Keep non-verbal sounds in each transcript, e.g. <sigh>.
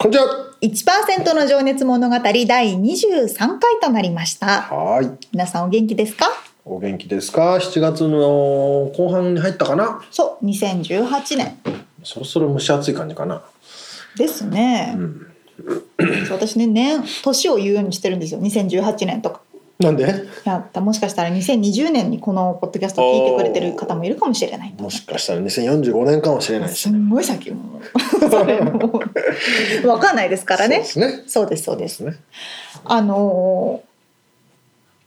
こんにちは。1%の情熱物語第23回となりましたはい。皆さんお元気ですか？お元気ですか？7月の後半に入ったかな？そう2018年そろそろ蒸し暑い感じかな。ですね、うん。私ね年年を言うようにしてるんですよ2018年とかなんで？いやもしかしたら2020年にこのポッドキャストを聞いてくれてる方もいるかもしれないもしかしたら2045年かもしれないしす。んごい先もうそれもう分かんないですからねそうですね。そうですそうでですすね。あのー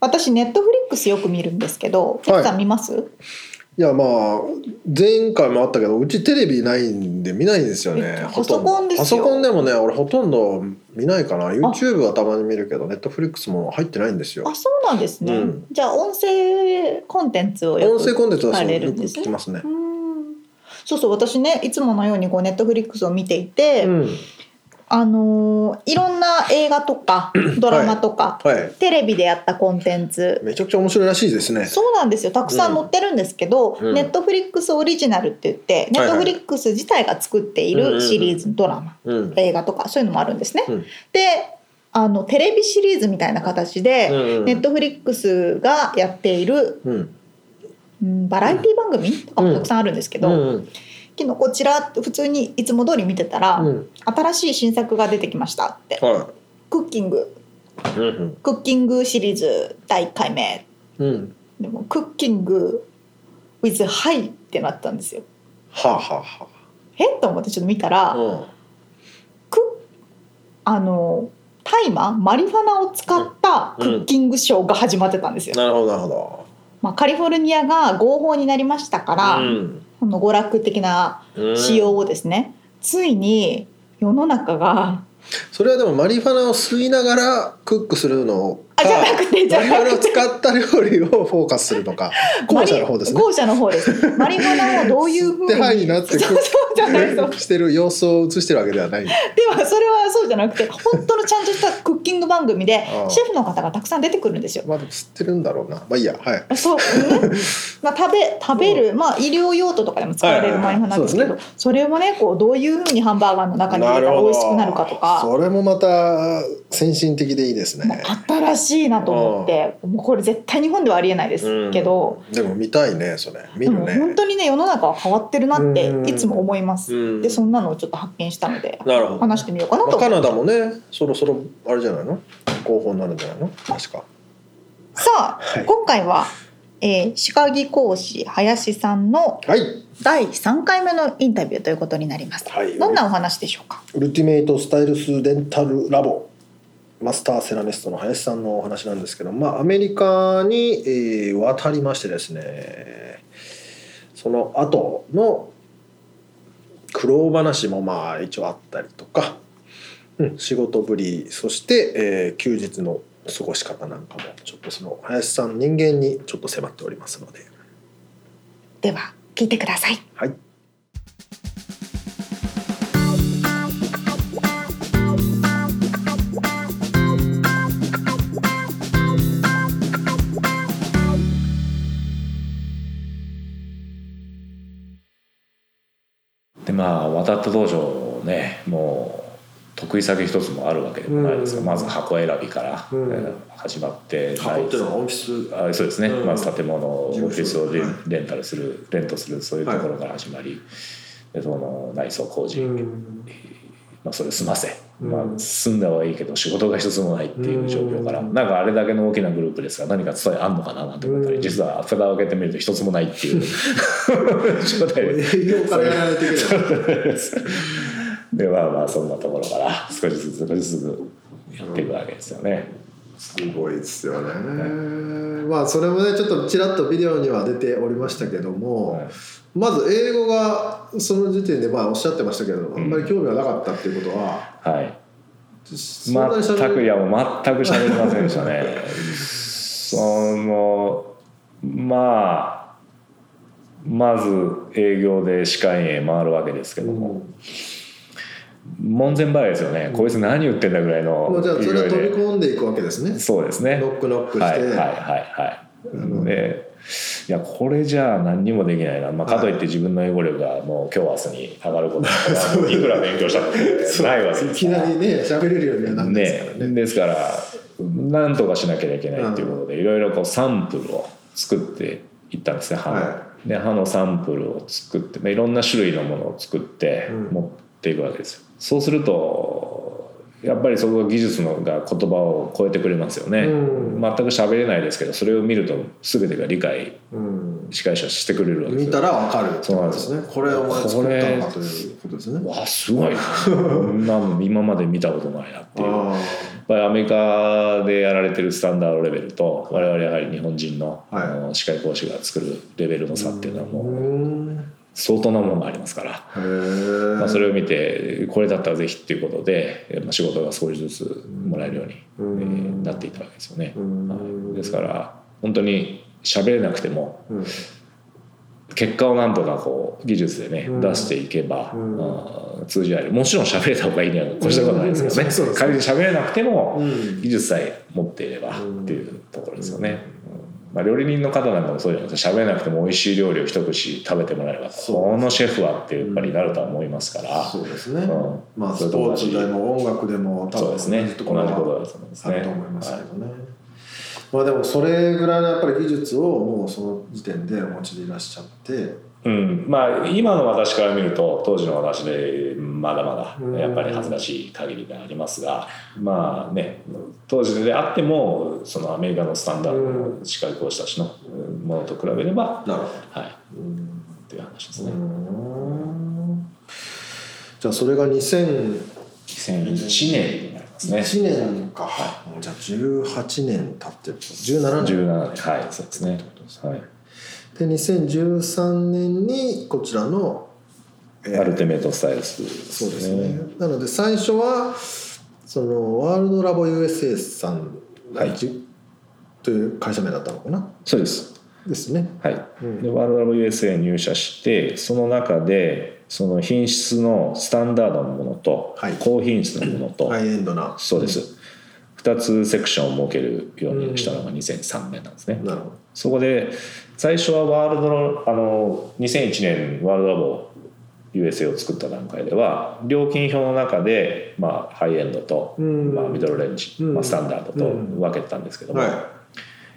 私ネットフリックスよく見るんですけど、はいい、さん見ます？いやまあ前回もあったけどうちテレビないんで見ないんですよねえ。ほとんどパソコンですよパソコンでもね俺ほとんど見ないかな。YouTube はたまに見るけどネットフリックスも入ってないんですよあ。そうなんですね、うんじゃあ音声コンテンツをよく音声コンテンツはそうよく聞きますねう。んそうそう私ねいつものようにこうネットフリックスを見ていて、うん。あのーいろんな映画とかドラマとか、はい。テレビでやったコンテンツめちゃくちゃ面白いらしいですね。そうなんですよたくさん載ってるんですけど、うんネットフリックスオリジナルって言って、ネットフリックス自体が作っているシリーズ、ドラマうん。映画とかそういうのもあるんですね。うんであのテレビシリーズみたいな形で、うんネットフリックスがやっている、うん。うんバラエティ番組とかもたくさんあるんですけど、うん。昨日こちら普通にいつも通り見てたら、うん新しい新作が出てきましたって、はクッキングい。うん。クッキングシリーズ第1回目うん。でもクッキング with ハイってなったんですよはあ、はあはえ？と思ってちょっと見たら、あ。うん。クあの大麻マリファナを使ったクッキングショーが始まってたんですよ、なるほど、なるほまあ、カリフォルニアが合法になりましたから、ど。うん。この娯楽的なうん。仕様をですね、ついに世の中がそれはでもマリファナを吸いながらクックするのかあじゃなくてじゃなくて。マリファナを使った料理をフォーカスするのか <laughs> 後者の方ですね。後者の方です。<laughs> マリファナをどういうふう吸ってハイに。なってそうじゃないそう。してる様子を映してるわけではない。ではそれはそうじゃなくて本当のちゃんとしたクッキング番組で <laughs> シェフの方がたくさん出てくるんですよ。まあでも吸ってるんだろうな。まあいいやはい。そう、うんまあ、食べ食べる、まあ、医療用途とかでも使われるマリファナなんですけど、それをねこうどういうふうにハンバーガーの中に入れたら美味しくなるかとか。それもまた先進的でいいですね。新しいなと思ってもうこれ絶対日本ではありえないですけど、うん。でも見たいねそれ。見るね。本当にね世の中は変わってるなってうん。いつも思います。うん。でそんなのをちょっと発見したのでなるほど。話してみようかなとまあカナダもねそろそろあれじゃないの？合法になるんじゃないの？確か。さあ、はい。今回は、えー、歯科技講師林さんのはい。第3回目のインタビューということになります。はい。どんなお話でしょうか？ウルティメイトスタイルスデンタルラボマスターセラミストの林さんのお話なんですけど、まあ、アメリカに、えー渡りましてですねその後の苦労話もまあ一応あったりとか、うん、仕事ぶりそして、えー休日の過ごし方なんかもちょっとその林さんの人間にちょっと迫っておりますので、では聞いてください。はい、道場ねもう得意先一つもあるわけでもないですが、うん。まず箱選びから、始まって箱っていうのはオフィス？あそうですね、うん。まず建物オフィスをレン,、タルするレントするそういうところから始まり、でその内装工事、まあ、それ済ませ、うんまあ、済ん。だはいいけど仕事が一つもないっていう状況から、なんかあれだけの大きなグループですが何か伝えあんのかななんて思ったり、うん。実は蓋を開けてみると一つもないっていう状態で営業からやらないといけないで <laughs> まあまあそんなところから少しずつ少しずつやっていくわけですよね。すごいですよね、まあそれもねちょっとちらっとビデオには出ておりましたけども、はい。まず英語がその時点でまあおっしゃってましたけど、あんまり興味がなかったっていうことははい。全くるいやもう全く喋りませんでしたね。そのまあまず営業で歯科医院へ回るわけですけども、門前払いですよね、こいつ何言ってんだぐらいのもうじゃあそれは飛び込んでいくわけですね。そうですね。ノックノックして、はいはいはいはい。でいやこれじゃあ何にもできないな、まあ、かといって自分の英語力がもう今日明日に上がることは <laughs> いくら勉強したって。ないわけいです。からきなりね喋れるようにはなってますからね。ね、ですからなんとかしなきゃいけないっていうことでい。ろいろこうサンプルを作っていったんですね歯の。はで歯のサンプルを作ってまあいろんな種類のものを作ってうん。持っていくわけですよ。そうするとやっぱりそこが技術のが言葉を超えてくれますよね。うん。全く喋れないですけどそれを見ると全てが理解うん。司会者してくれるわけですよ。見たらわかるそうなんですねこれお前作ったのかということですね。わあすごい。なこん今まで見たことないなっていう。<laughs> あやっぱりアメリカでやられてるスタンダードレベルと我々やはり日本人の,、はい。あの歯科医講師が作るレベルの差っていうのはーもううん相当なものがありますから、まあ、それを見てこれだったらぜひっていうことで、まあ、仕事が少しずつもらえるように、うん。えーなっていったわけですよね。うん。はい、ですから本当に喋れなくてもうん。結果をなんとかこう技術でね、うん。出していけば、うん。通じ合える。もちろん喋れた方がいいには越したことないですけどね、うん。仮に喋れなくても、うん。技術さえ持っていればっていうところですよね。うんまあ、料理人の方なんかもそうじゃないですか。喋れなくても美味しい料理を一口食べてもらえればこのシェフはってやっぱりなるとは思いますから、そうですね、うん。まあスポーツでも音楽でも多分そうですね。同じとことはだと思いますね。あると思いますけどね、まあでもそれぐらいのやっぱり技術をもうその時点でお持ちでいらっしゃってうん、まあ今の私から見ると当時の私でまだまうん。だやっぱり恥ずかしい限りがありますがまあね当時であってもそのアメリカのスタンダードの歯科医講師たちのものと比べれば、なるほはい、ど、っていう話ですね。うん。じゃあそれが2001 2001年になりますね。年か、じゃあ18年経ってる。17年。17年。はい。そうですね。はいで2013年にこちらの、えーアルティメイトスタイルスそうですね。なので最初はそのワールドラボ USA さんはいじという会社名だったのかな？そうです。ですね。はい。うんでワールドラボ USA に入社してその中でその品質のスタンダードのものと、はい高品質のものと、ハイエンドな。そうです。2つセクションを設けるようにしたのが2003年なんですね。なるほそこで最初はワールドのあの2001年ワールドラボ USA を作った段階では料金表の中で、まあ、ハイエンドと、うん。まあ、ミドルレンジ、うん。まあ、スタンダードと分けてたんですけどど。も、は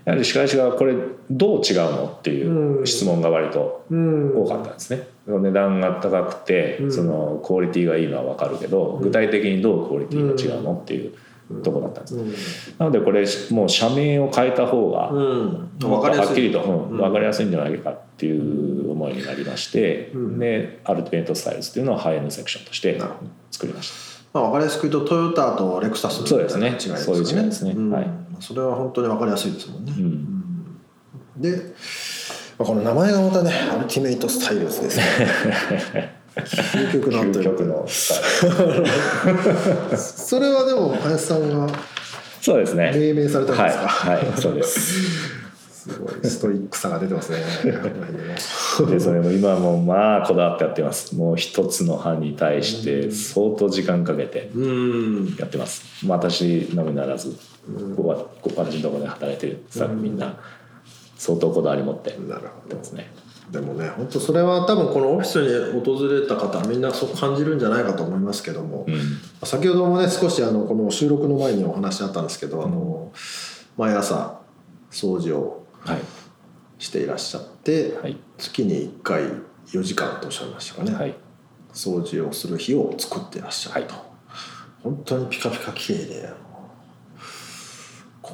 やはり歯科医師がこれどう違うのっていう質問が割と多かったんですね。値段が高くて、うん。そのクオリティがいいのは分かるけど、具体的にどうクオリティが違うのっていうところだったんです、うん。なのでこれもう社名を変えた方が。はっきりと、分かりやすいんじゃないかっていう思いになりまして、うん。で Ultimate Styles っていうのをハイエンドセクションとして作りましまあわかりやすく言うとトヨタとレクサスのそうですね。違いですかそういう違いですね。うん。はい。それは本当にわかりやすいですもんね。で、まあこの名前がまたね Ultimate Styles ですね。<laughs> 究極の究極の <laughs> それはでも林さんがそうですね。命名されたんですか？はい、はい、そうです。すごいストイックさが出てますね。<laughs> でそれも今はもうまあこだわってやってます。もう一つの歯に対して相当時間かけてうん。やってます、まあ、私のみならず、ここは私のところで働いてるスタッフみんな相当こだわり持ってやってますね。ど。でもね本当それは多分このオフィスに訪れた方はみんなそう感じるんじゃないかと思いますけども、うん。先ほどもね少しあのこの収録の前にお話あったんですけど、あの毎朝掃除をはい。していらっしゃって、はい。月に1回4時間とおっしゃいましたかね、はい。掃除をする日を作っていらっしゃると、本当にピカピカ綺麗で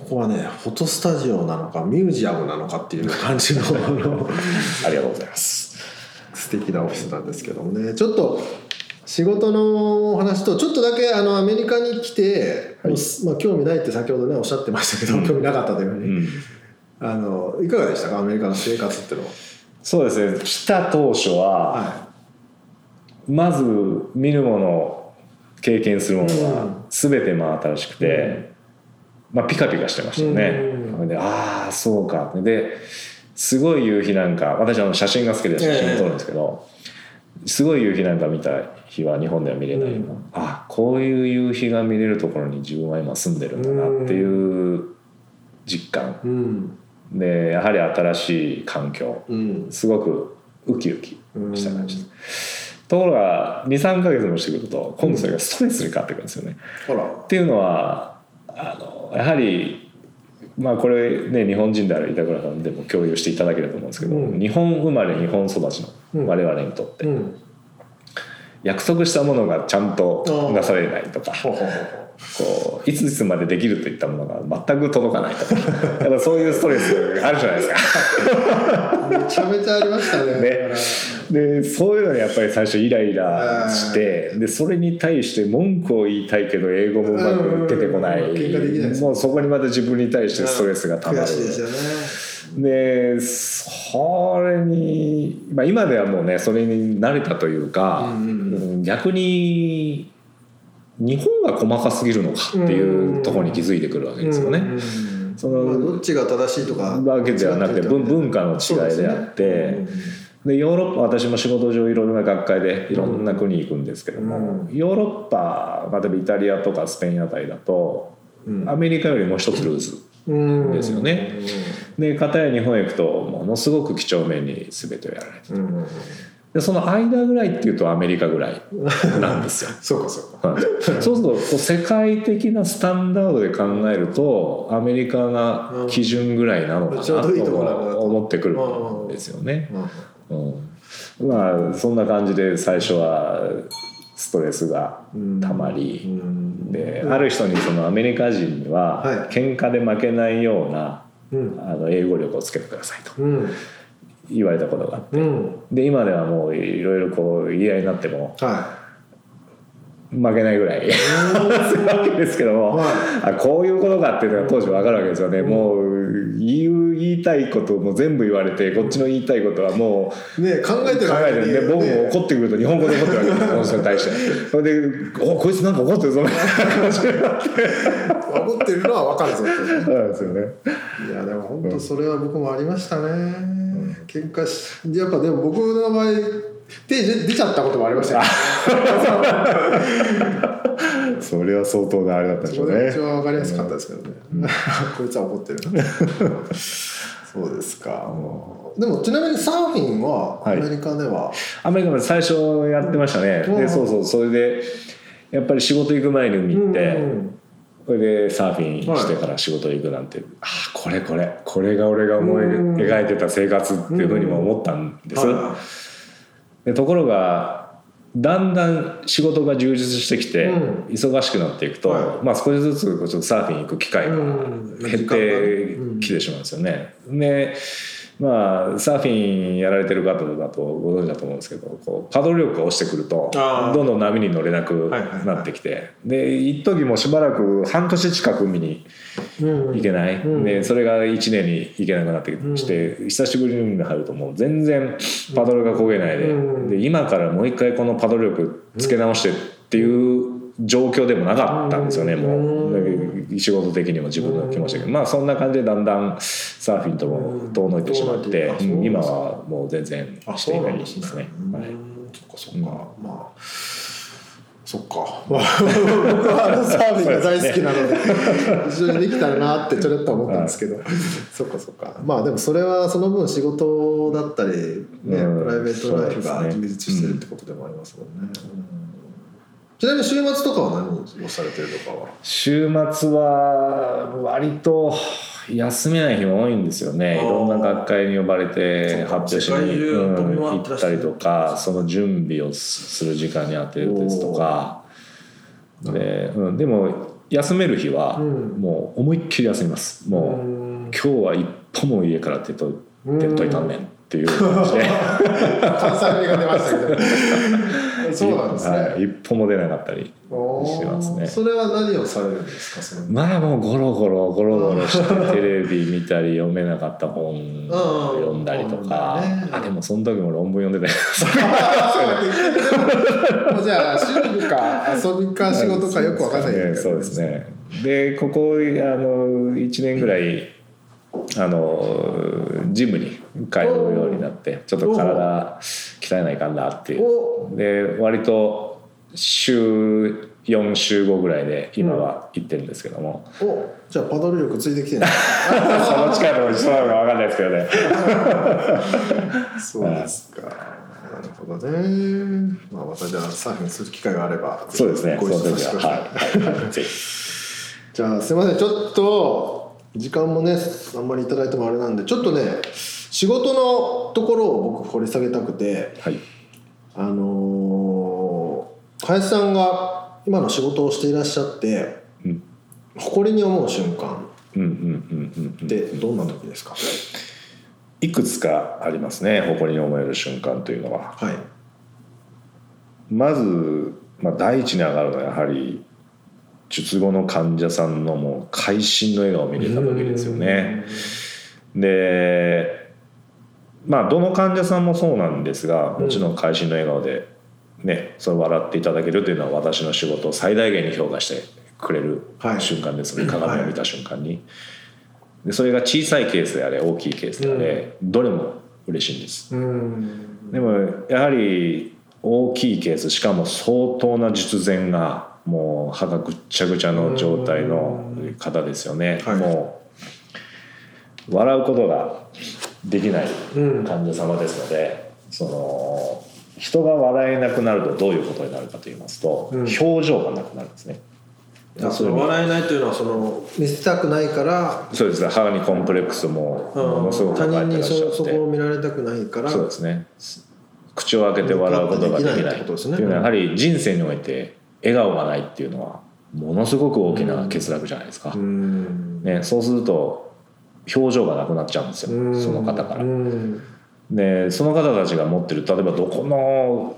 ここはねフォトスタジオなのかミュージアムなのかっていう感じの <laughs> ありがとうございます。素敵なオフィスなんですけどもね。ちょっと仕事のお話とちょっとだけあのアメリカに来て、はい。まあ、興味ないって先ほどねおっしゃってましたけど、興味なかったというふうに、うん。あのいかがでしたか？アメリカの生活っていうのは。そうですね。来た当初ははまず見るもの経験するものうん。は全て真新しくて、まあ、ピカピカしてましたね、うん。でああそうか。ですごい夕日なんか私あの写真が好きで写真を撮るんですけど、すごい夕日なんか見た日は日本では見れないような、うん。あこういう夕日が見れるところに自分は今住んでるんだなっていう実感。い、うん。でやはり新しい環境。うん。すごくウキウキした感じです、ところが23か月もしてくると今度それがストレスに変わってくるんですよね。っていうのはあのやはりまあこれね日本人である板倉さんでも共有していただけると思うんですけど、うん。日本生まれ日本育ちうん。の我々にとって、うん。約束したものがちゃんと出されないとかこういついつまでできるといったものが全く届かないとか。<laughs> そういうストレスあるじゃないですか。めちゃめちゃありましたね。<laughs> ね。でそういうのにやっぱり最初イライラしてでそれで対して文句を言いたいけど英語もうまく出てこない。もうそこにまた自分に対してストレスがたまる。でそれに、まあ、今ではもうねそれに慣れたというか、うんうん。うん逆に日本が細かすぎるのかっていうところに気づいてくるわけですよね。うんそのまあどっちが正しいとかわけではなくて文文化の違いであってでヨーロッパ私も仕事上いろいろな学会でいろんな国行くんですけども、ヨーロッパ例えばイタリアとかスペインあたりだと、うん。アメリカよりもう一つルーズうんですよね。で片や日本へ行くとものすごく几帳面に全てをやられてうんうんでその間ぐらいっていうとアメリカぐらいなんですよ。<laughs> そうかそうか。はい。そうするとこう世界的なスタンダードで考えるとアメリカが基準ぐらいなのかなと思ってくるんですよね。うん。うん、まあそんな感じで最初はストレスがたまり、うん。である人にそのアメリカ人にははい。喧嘩で負けないようなうん。あの英語力をつけてくださいと。うん言われたことがあって。うん。で今ではもういろいろこう言い合いになってもは負けないぐらい <laughs> するわけですけども、はあこういうことかっていうのが当時分かるわけですよね、もう言う言いたいことも全部言われてこっちの言いたいことはもういね考えてる考えてるんで僕も怒ってくると日本語で怒ってるわけですこの人に対して。それで「おこいつなんか怒ってるぞ」みたいな感じになって。怒ってるのは分かるぞってそうですよね。いやでも本当それは僕もありましたね、喧嘩しやっぱでも僕の場合手出出ちゃったこともありましたよそれは相当なあれだったんでしょうね。それが一番分かりやすかったですけどね、<laughs> こいつは怒ってるな。<laughs> そうですか、でもちなみにサーフィンはアはい。メリカでは、アメリカで最初やってましたね、うん。でそうそうそれでやっぱり仕事行く前に海行って、うんこれでサーフィンしてから仕事行くなんて、ああこれこれこれが俺が思いうん。描いてた生活っていうふうにも思ったんです、はでところがだんだん仕事が充実してきて、うん。忙しくなっていくと、はい。まあ、少しずつちょっとサーフィン行く機会がうん。減ってきてしまうんですよね。でまあサーフィンやられてる方だとご存知だと思うんですけどこうパドル力が落ちてくるとどんどん波に乗れなくはいはいはいなってきてで一時もしばらく半年近く海にうん。行けない、うん。でそれが1年に行けなくなってきて、久しぶりに海に入るともう全然パドルが焦げないで,、うん。で今からもう一回このパドル力つけ直してっていう状況でもなかったんですよね、もう。で仕事的にも自分の気持ち的に、まあそんな感じでだんだんサーフィンとも遠のいてしまって、今はもう全然あしていないでそうなん。ですすねね。はい。うんそっかそっか、まあそっか。僕はあのサーフィンが大好きなので <laughs> 一緒にできたらなってちょろっと思ったんですけど、そっかそっか。まあでもそれはその分仕事だったり、ねうん。プライベートライフが充実してるってことでもありますもんね、ちなみに週末とかは何をされてるとかは？週末は割と休めない日も多いんですよね。いろんな学会に呼ばれて発表しに、行ったりとかその準備をする時間に当てるですとか。で,、うん、でも休める日はうん。もう思いっきり休みます。もう、うん。今日は一歩も家から出と出といたんねんっていう感じで、関西弁が出ましたけどそうなんですね、はい、一歩も出なかったりしてますね。それは何をされるんですかその。まあもうゴロゴロゴロゴロしてテレビ見たり読めなかった本読んだりとか、うんね。あでもその時も論文読んでた <laughs> じゃあ趣味か遊びか仕事かよくわかんないね。そうですね。でここあの1年ぐらいあのジムに通うようになってちょっと体鍛えないかんなっていう。おで割と週4週5ぐらいで今は行ってるんですけども、おじゃあパドル力ついてきてる <laughs> その近いところにそうなのか分かんないですけどね。<laughs> そうですか。なるほどね。まあまたじゃあサーフィンする機会があればそうですね。ご一緒させてください。時は。はい、<laughs> じゃあすいません。ちょっと時間もねあんまりいただいてもあれなんでちょっとね仕事のところを僕掘り下げたくてはい。あのー林さんが今の仕事をしていらっしゃってうん。誇りに思う瞬間ってどんな時ですか、いくつかありますね誇りに思える瞬間というのは。はい。まず、まあ、第一に上がるのはやはり術後の患者さんのもう会心の笑顔を見れた時ですよね。でまあどの患者さんもそうなんですがもちろん会心の笑顔で、ね、それ笑っていただけるというのは私の仕事を最大限に評価してくれるはい。瞬間ですね、鏡を見た瞬間に。でそれが小さいケースであれ大きいケースであれ、どれも嬉しいんです。うん。でもやはり大きいケースしかも相当な術前がもう歯がぐっちゃぐちゃの状態の方ですよね、はい。もう笑うことができないうん患者様ですので、その人が笑えなくなるとどういうことになるかと言いますと、うん。表情がなくなるんですね。あその笑えないというのはその見せたくないからそうですね。歯にコンプレックスもものすごく他抱えてら人にそっしゃって。そこを見られたくないからそうですね。口を開けて笑うことができないってことですねっていうのはやはり人生において笑顔がないっていうのはものすごく大きな欠落じゃないですか、うん。ね、そうすると表情がなくなっちゃうんですようん。その方から。うん。でその方たちが持ってる例えばどこの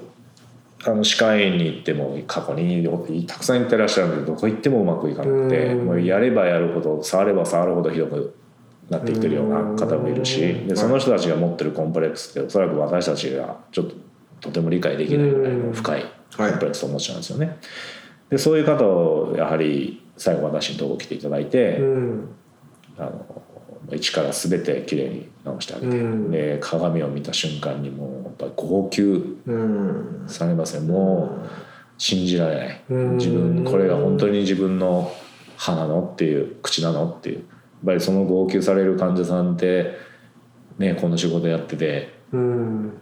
あの歯科医院に行っても過去にたくさん行ってらっしゃるんでどこ行ってもうまくいかなくてうん。もうやればやるほど触れば触るほどひどくなってきてるような方もいるしでその人たちが持ってるコンプレックスっておそらく私たちがちょっととても理解できないぐらいの深いコンプレックスを持っちゃうんですよね。でそういう方をやはり最後私のとこ来ていただいて、うん。あの一から全てきれいに直してあげて、うん。で鏡を見た瞬間にもうやっぱり号泣。うん。されますねもう信じられない。うん。自分これが本当に自分の歯なのっていう口なのっていう。やっぱりその号泣される患者さんってねこの仕事やっててうん。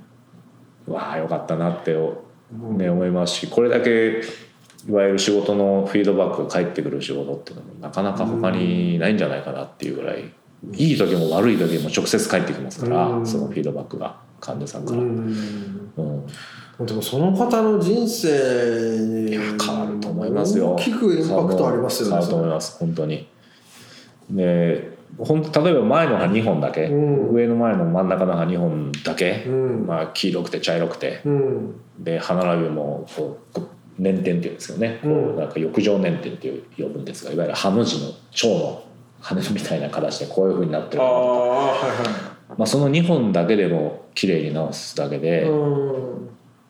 わあよかったなって、ね、思いますしこれだけいわゆる仕事のフィードバックが返ってくる仕事っていうのもなかなか他にないんじゃないかなっていうぐらいいい時も悪い時も直接返ってきますからうん。そのフィードバックが患者さんかうら。ん。うん。でもその方の人生に変わると思いますよ。大きくインパクトありますよね。変わると思います本当に。で本当例えば前の歯2本だけ、うん。上の前の真ん中の歯2本だけ、うん。まあ、黄色くて茶色くてうん。で歯並びもこう粘点っていうんですよね、うん。こうなんか翼状粘点っていう呼ぶんですがいわゆるハの字の蝶の羽みたいな形でこういうふうになってるああはまあ、その2本だけでも綺麗に直すだけで、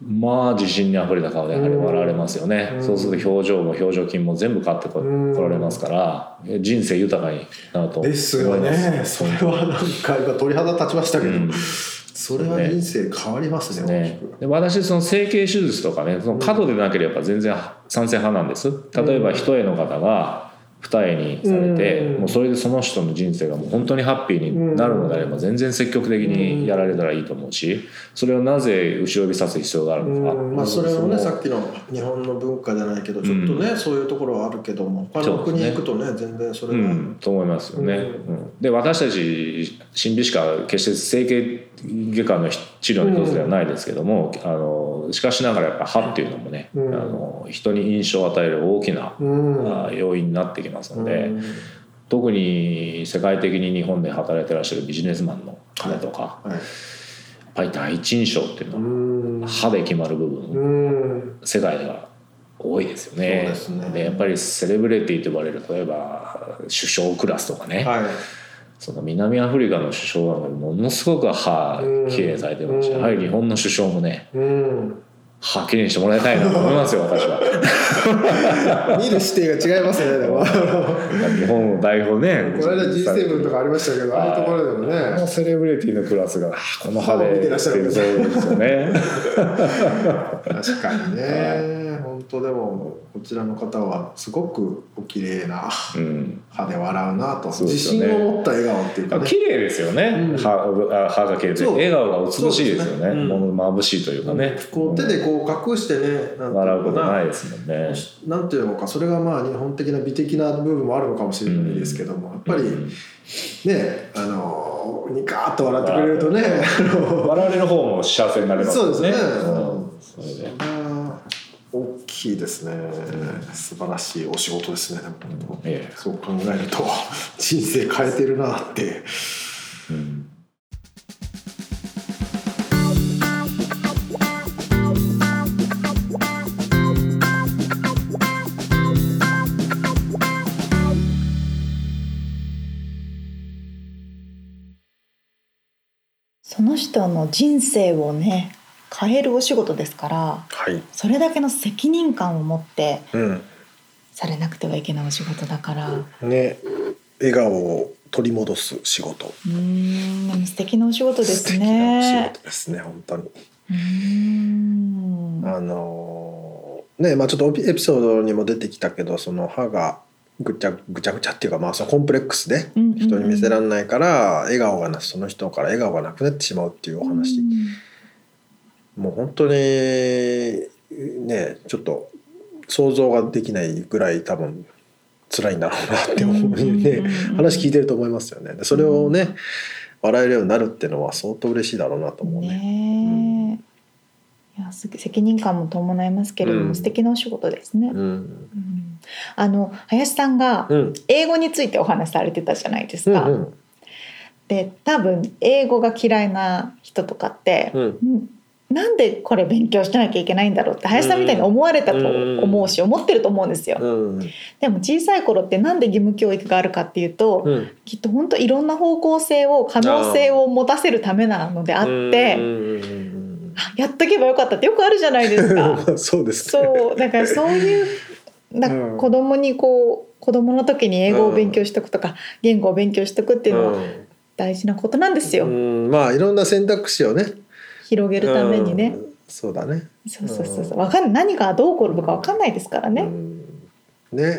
まあ自信にあふれた顔でやはり笑われますよね、うん。そうすると表情も表情筋も全部変わってこ,、られますから人生豊かになると。思いまです。よねそれはなんか今鳥肌立ちましたけど、うん。それは人生変わりますねね、で私その整形手術とかねその角でなければ全然賛成派なんです。例えば一重の方が二重にされて、うん。もうそれでその人の人生がもう本当にハッピーになるのであれば全然積極的にやられたらいいと思うしそれをなぜ後ろ指さす必要があるのか、うん。まあ、それをねさっきの日本の文化じゃないけどちょっとね、そういうところはあるけども他の国行くとね全然それが、うん、と思いますよね。うん。うん。で私たち心理師科は決して整形外科の治療の一つではないですけども、あのしかしながらやっぱ歯っていうのもね、うん。あの人に印象を与える大きな、うん。あ要因になってきますので、うん。特に世界的に日本で働いてらっしゃるビジネスマンの方とか、はい。やっぱり第一印象っていううのは、ん。歯で決まる部分、うん。世界では多いですよね。ですね。やっぱりセレブリティと呼ばれる例えば首相クラスとかね、はいその南アフリカの首相はものすごく歯うん。きれいにされてますし、うん。やはり日本の首相もねうん。歯きれいにしてもらいたいなと思いますよ私は。<laughs> 見る視点が違いますねでも。日本を代表ねこの間 G7 とかありましたけどああいうところでもね。セレブリティのクラスがあこの歯で見てらっしゃるそうですよね。<laughs> 確かにね本当でもこちらの方はすごくお綺麗なうん。歯で笑うなと、そうで自すよね。信を持った笑顔っていうかね。綺麗ですよね、うん。歯あ歯が綺麗笑顔が美しいですよね。もう眩しいというかね、こう手でこう隠してね笑うことないですもんね。なんていうのかそれがまあ日本的な美的な部分もあるのかもしれないですけども、やっぱりうん。ねあのニカーッと笑ってくれるとね笑われる方も幸せになりますよね。そうですね。うんきいですね。素晴らしいお仕事ですねでも。ええ。そう考えると <laughs> 人生変えてるなって。うん。その人の人生をね変えるお仕事ですからはい、それだけの責任感を持ってうん。されなくてはいけないお仕事だから。うね。笑顔を取り戻す仕事。ーん。でも素敵なお仕事です素敵なお仕ね事ですね本当に。うーん。あのーねまあちょっとエピソードにも出てきたけどその歯がぐちゃぐちゃぐちゃっていうかまあそのコンプレックスでうんうんうん。人に見せられないから笑顔がなその人から笑顔がなくなってしまうっていうお話、もう本当にねちょっと想像ができないぐらい多分辛いんだろうなって思うね。うんうんうんうん。話聞いてると思いますよね。でそれをね笑えるようになるっていうのは相当嬉しいだろうなと思うね。ねえ、いやす責任感も伴いますけれども、うん。素敵なお仕事ですね、うん。うん。あの林さんがうん。英語についてお話しされてたじゃないですか、うん。で多分英語が嫌いな人とかって、うん。うんなんでこれ勉強しなきゃいけないんだろうって林さんみたいに思われたと思うし、思ってると思うんですよ、うん。でも小さい頃ってなんで義務教育があるかっていうと、うん。きっと本当いろんな方向性を可能性を持たせるためなのであって、やっとけばよかったってよくあるじゃないですか。う <laughs> んそうですね。そう。だからそういうだうん。子供にこう子供の時に英語を勉強しとくとか、言語を勉強しとくっていうのは大事なことなんですよ、うん。まあいろんな選択肢をね広げるためにね、うん。そうだね。そうそうそうそう。わかんない。何がどう起こるかわかんないですからね、うん。ね。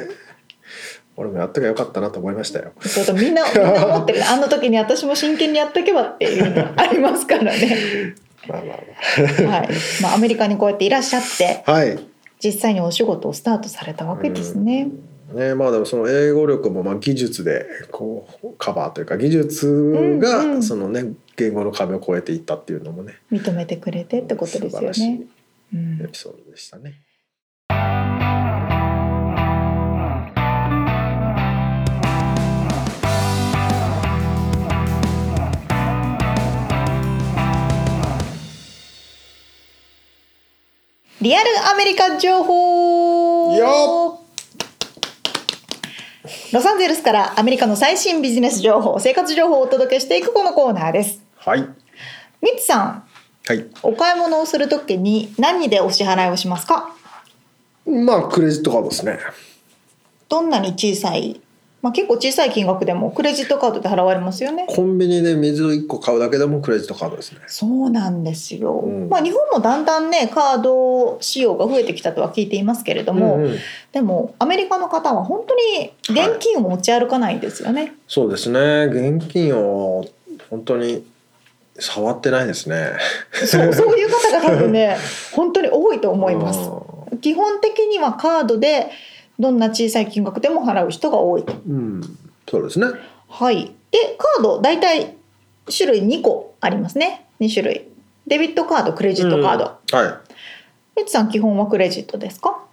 俺もやっとけばよかったなと思いましたよ。そうそうみんなみんな思ってる。あの時に私も真剣にやっとけばっていうのがありますからね。<laughs> まあまあはい、まあ、アメリカにこうやっていらっしゃってまあはい。実際にお仕事をスタートされたわけですね、ね。まあでもその英語力もまあ技術でこうカバーというか技術がんそのね言語の壁を越えていったっていうのもね。認めてくれてってことですよ素晴らしいね。うん。エピソードでしたね。リアルアメリカ情報。よロサンゼルスからアメリカの最新ビジネス情報生活情報をお届けしていくこのコーナーです。はい。ミッツさんはい。お買い物をするときに何でお支払いをしますか？まあクレジットカードですね。どんなに小さいまあ、結構小さい金額でもクレジットカードで払われますよね。コンビニで水1個買うだけでもクレジットカードですね。そうなんですよ、うん。まあ日本もだんだんねカード使用が増えてきたとは聞いていますけれども、うんうん。でもアメリカの方は本当に現金を持ち歩かないんですよね、そうですね。現金を本当に触ってないですね。そうそういう方が多分ね <laughs> 本当に多いと思います。う基本的にはカードでどんな小さい金額でも払う人が多いと。ん。そうですね。はい。でカード大体種類2個ありますね。2種類。デビットカードクレジットカード、はみつさん基本はクレジットですか？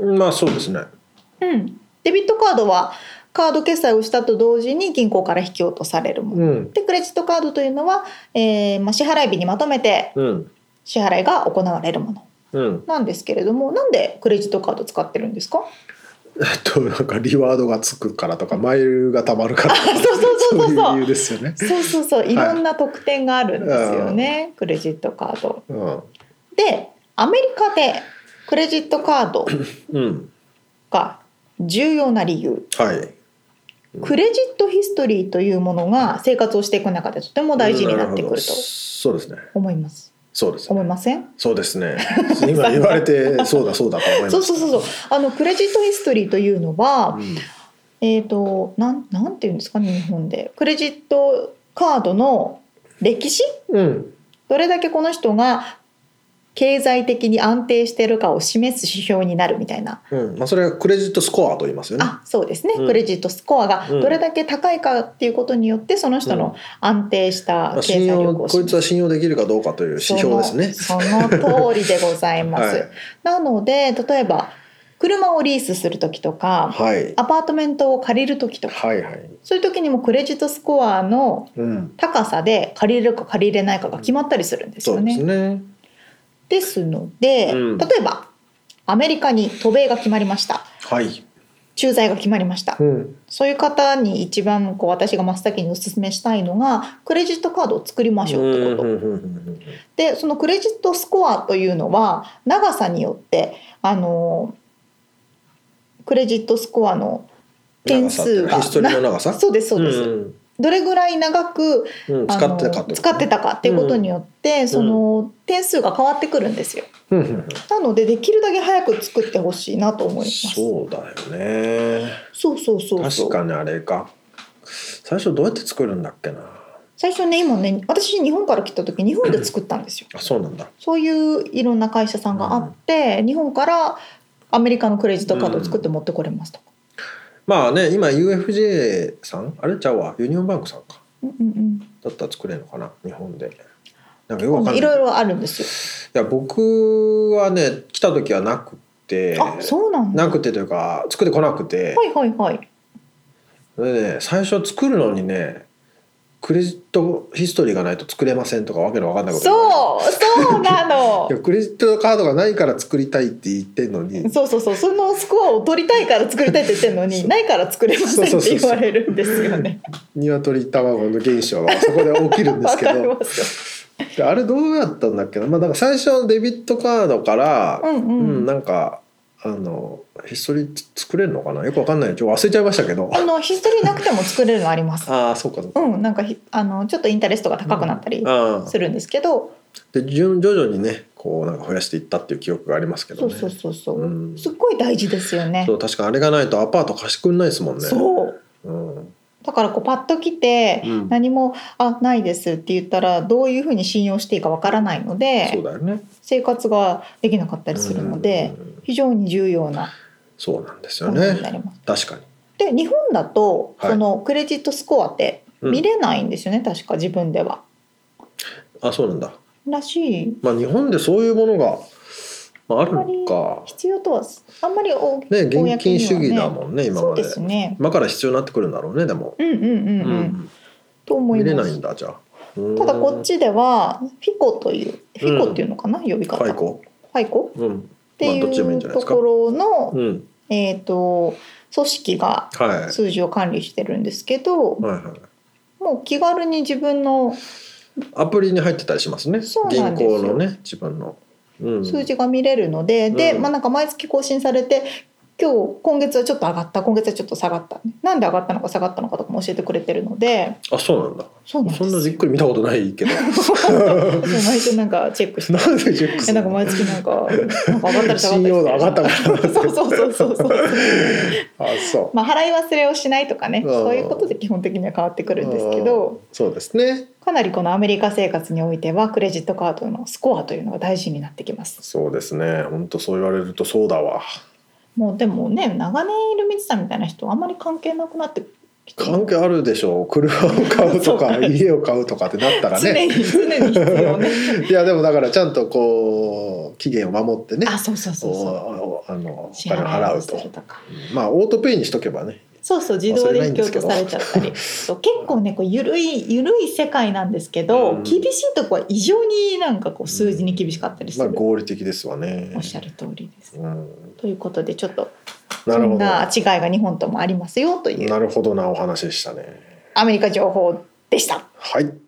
いまあそうですね。うん、デビットカードはカード決済をしたと同時に銀行から引き落とされるもの、うん。でクレジットカードというのは、えーまあ、支払い日にまとめてうん。支払いが行われるもの。うんなんですけれどもなんでクレジットカード使ってるんですか？えっとなんかリワードがつくからとかマイルがたまるからとか <laughs> そうそうそうそういう理由ですよね。そうそうそういろんな特典があるんですよね、クレジットカード。うんでアメリカでクレジットカードうんが重要な理由はい。クレジットヒストリーというものが生活をしていく中でとても大事になってくるとそうですね。思います。そうです。思いません？そうですね。<laughs> 今言われてそうだそうだと思います。そうそうそうそうあのクレジットヒストリーというのは、うんえっ、となんなんていうんですかね日本でクレジットカードの歴史？うん。どれだけこの人が経済的に安定してるかを示す指標になるみたいな、うん。まあそれはクレジットスコアと言いますよね。あそうですね、うんクレジットスコアがうんどれだけ高いかっていうことによってその人の安定したまあ経信用済力をこいつは信用できるかどうかという指標ですね。その通りでございます。はいなので例えば車をリースする時とかはい。アパートメントを借りる時とかはいはい。そういう時にもクレジットスコアのうん。高さで借りれるか借りれないかが決まったりするんですそうでよね。すね。ですので、うん。例えばアメリカに渡米が決まりました。はい。駐在が決まりました、うん。そういう方に一番こう私が真っ先にお勧めしたいのがクレジットカードを作りましょうってこと。でそのクレジットスコアというのは長さによってあのクレジットスコアの点数がそうですそうです、うんどれぐらい長くうん、使ってたか使ってたかっていうことによって、その点数が変わってくるんですよ。うんうんうん。なのでできるだけ早く作ってほしいなと思います。そうだよね。そうそうそうそう。確かにあれか。最初どうやって作るんだっけな。最初ね今ね私日本から来た時日本で作ったんですよ。あそうなんだ。そういういろんな会社さんがあって、日本からアメリカのクレジットカードを作って持ってこれますとか、まあね今 UFJ さん？あれ？ちゃうわ。ユニオンバンクさんか。うんうんだったら作れるのかな？日本で。なんかよくわかんない。うんいろいろあるんですいや僕はね来た時はなくて。よあそうなんだ。なくてというか作ってこなくて、はいはいはい。でね最初作るのにねクレジットヒストリーがないと作れませんとかわけのわかんないことそうそうなの。<laughs> いやクレジットカードがないから作りたいって言ってんのに。そうそうそう。そのスコアを取りたいから作りたいって言ってるのにないから作れませんって言われるんですよね。鶏卵の現象がそこで起きるんですけど。あれどうやったんだっけな。まあだから最初デビットカードから、ようん。うん、なんかあのヒストリー作れるのかな？よくわかんない。ちょっと忘れちゃいましたけど。あのヒストリーなくても作れるのあります。ああそうかそうか、うんなんかひあのちょっとインタレストが高くなったりするんですけど、で徐徐々にねこうなんか増やしていったっていう記憶がありますけどね。そうそうそうそう、うん。すっごい大事ですよね。そう確かあれがないとアパート貸してくんないですもんね。そう。うん。だからこうパッと来てうん。何も「あないです」って言ったらどういうふうに信用していいかわからないのそうでだよね。生活ができなかったりするのでうん非常に重要なそうなんですよね。確かに。で日本だとはい。そのクレジットスコアってうん。見れないんですよね、確か自分では。あそうなんだ。らしい。まあ日本でそういうものが、まあ、あるのか。必要とはあんまり大ね現金主義だんもんね今そうまでですね。今から必要になってくるんだろうねでも、うんうんうんうん。と思い見れないんます。だじゃあ。ただこっちではフィコというフィコっていうのかな、呼び方。ファイコ。ファイコ？うんっていうところの、うん。えっ、と組織がはい。数字を管理してるんですけど、はいはいもう気軽に自分のアプリに入ってたりしますね。そうな銀行のね自分の、うん、数字が見れるので、で、うん。まあなんか毎月更新されて今日今月はちょっと上がった。今月はちょっと下がった。なんで上がったのか下がったのかとかも教えてくれてるので。あそうなんだ。そんなじっくり見たことないけど。毎週なんかチェックして。なんでチェックするなんか毎月なんかなんか上がったり下がったり。信用度上がったから。そうそうそうそうそう。あそう。まあ払い忘れをしないとかね。うん。そういうことで基本的には変わってくるんですけど。そうですね。かなりこのアメリカ生活においてはクレジットカードのスコアというのが大事になってきます。そうですね。本当そう言われるとそうだわもうでもね長年いる水さんみたいな人はあんまり関係なくなって関係あるでしょう。車を買うとか家を買うとかってなったら常ねに常に必要ね。<laughs> いやでもだからちゃんとこう期限を守ってね。あそうそうそうそう。あのお支金を払うと。まあオートペイにしとけばねそうそう自動で引き落とされちゃったり。そう結構ねこうゆるいゆるい世界なんですけど、うん。厳しいとこは異常になんかこう数字に厳しかったりする、まあ合理的ですわね。おっしゃる通りです。うん。ということでちょっとそんなるほど。な違いが日本ともありますよという。なるほどなお話でしたね。アメリカ情報でした。はい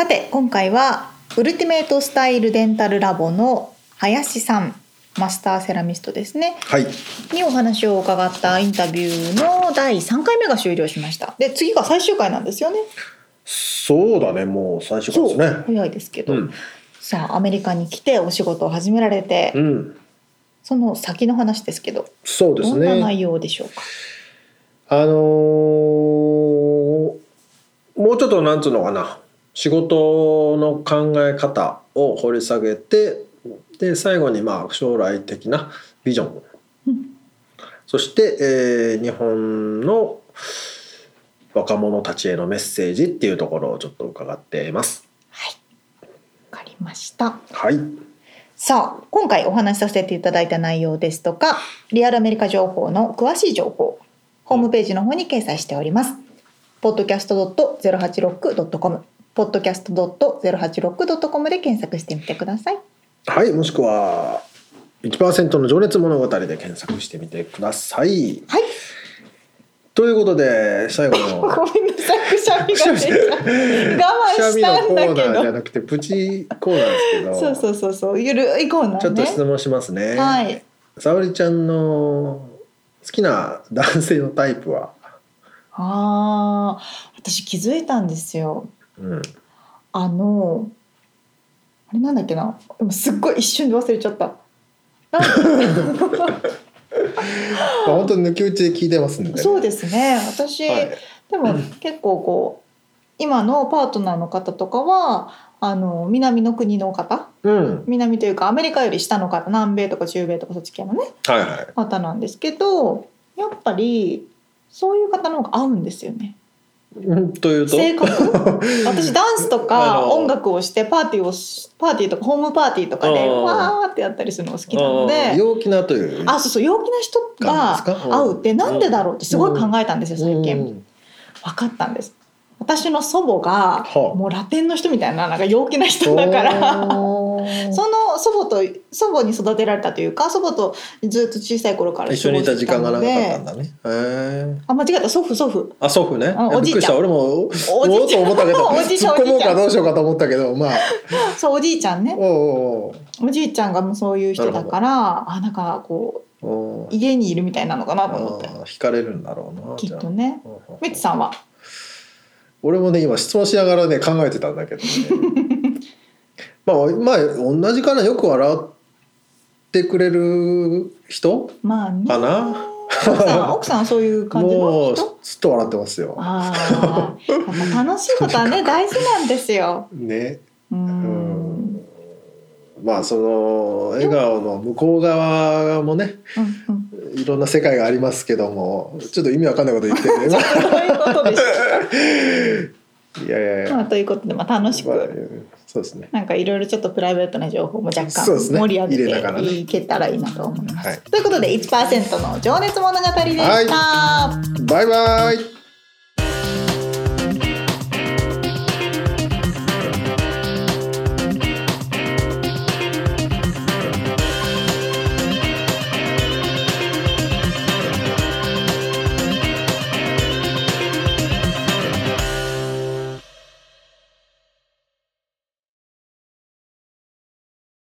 さて今回はウルティメイトスタイルデンタルラボの林さんマスターセラミストですね。はい。にお話を伺ったインタビューの第3回目が終了しました。で次が最終回なんですよね。そうだね。もう最初からですね。早いですけど、うん。さあアメリカに来てお仕事を始められて、うん。その先の話ですけどそうですどんなね内容でしょうか、あのーもうちょっとなんつうのかな仕事の考え方を掘り下げてで最後にまあ将来的なビジョン、うんそして、えー日本の若者たちへのメッセージっていうところをちょっと伺っています。はい。わかりました。はい、さあ今回お話しさせていただいた内容ですとかリアルアメリカ情報の詳しい情報ホームページの方に掲載しております。podcast.086.com podcast.086.com で検索してみてください。はい、もしくは1%の情熱物語で検索してみてください。はい。ということで最後の <laughs> ごめんなさいくしゃみが出我慢したんだけくしゃみのコーナーじゃどなくてプチコーナーですけど。そうそうそうそうゆるいコーナーね。ちょっと質問しますね。はい。沙織ちゃんの好きな男性のタイプは、あー私気づいたんですようん、あのあれなんだっけな。でもすっごい一瞬で忘れちゃった。<laughs> 本当に抜き打ちで聞いてますね。そうですね。私、はい。でも結構こう今のパートナーの方とかはあの南の国の方？うん、南というかアメリカより下の方？南米とか中米とかそっち系のね。はいはい。方なんですけどやっぱりそういう方の方が合うんですよね。うんというと、性格？<laughs> 私ダンスとあかの音楽をしてパーティーをしパーティーとかホームパーティーとかでわーってやったりするのが好きなので。陽気なという？あそうそう陽気な人が感じですか？合うってなんでだろうってすごい考えたんですよ最近。うん分かったんです私の祖母がはあ。もうラテンの人みたいななんか陽気な人だから <laughs> その祖母と祖母に育てられたというか祖母とずっと小さい頃から一緒にいた時間が長かったんでだね。あ間違えた。祖父祖父。あ祖父ね。あ。おじいちゃん。俺もおおじい思ったけどおじいちゃん突っ込もうおじいちゃん。<laughs> かどうしようかと思ったけどまあ。<laughs> そうおじいちゃんね。おじいちゃんがもうそういう人だからあなんかこおう。家にいるみたいなのかなと思って。惹かれるんだろうなきっとね。ほうほうメッツさんは？俺もね今質問しながらね考えてたんだけどね。<laughs> まあまあ同じかなよく笑ってくれる人まあねかな？奥さん奥さんはそういう感じもうの人ずっと笑ってますよ。ああ楽しいことはね <laughs> 大事なんですよ。ね。ううんん。まあその笑顔の向こう側もねうんうんいろんな世界がありますけどもちょっと意味わかんないこと言ってるね。<laughs> いやいやいた。まや、あということでまあ楽しまあくそうですね。なんかいろいろちょっとプライベートな情報も若干盛り上げていけたらいいなと思います。はいということで1%の情熱物語でした。バイバイ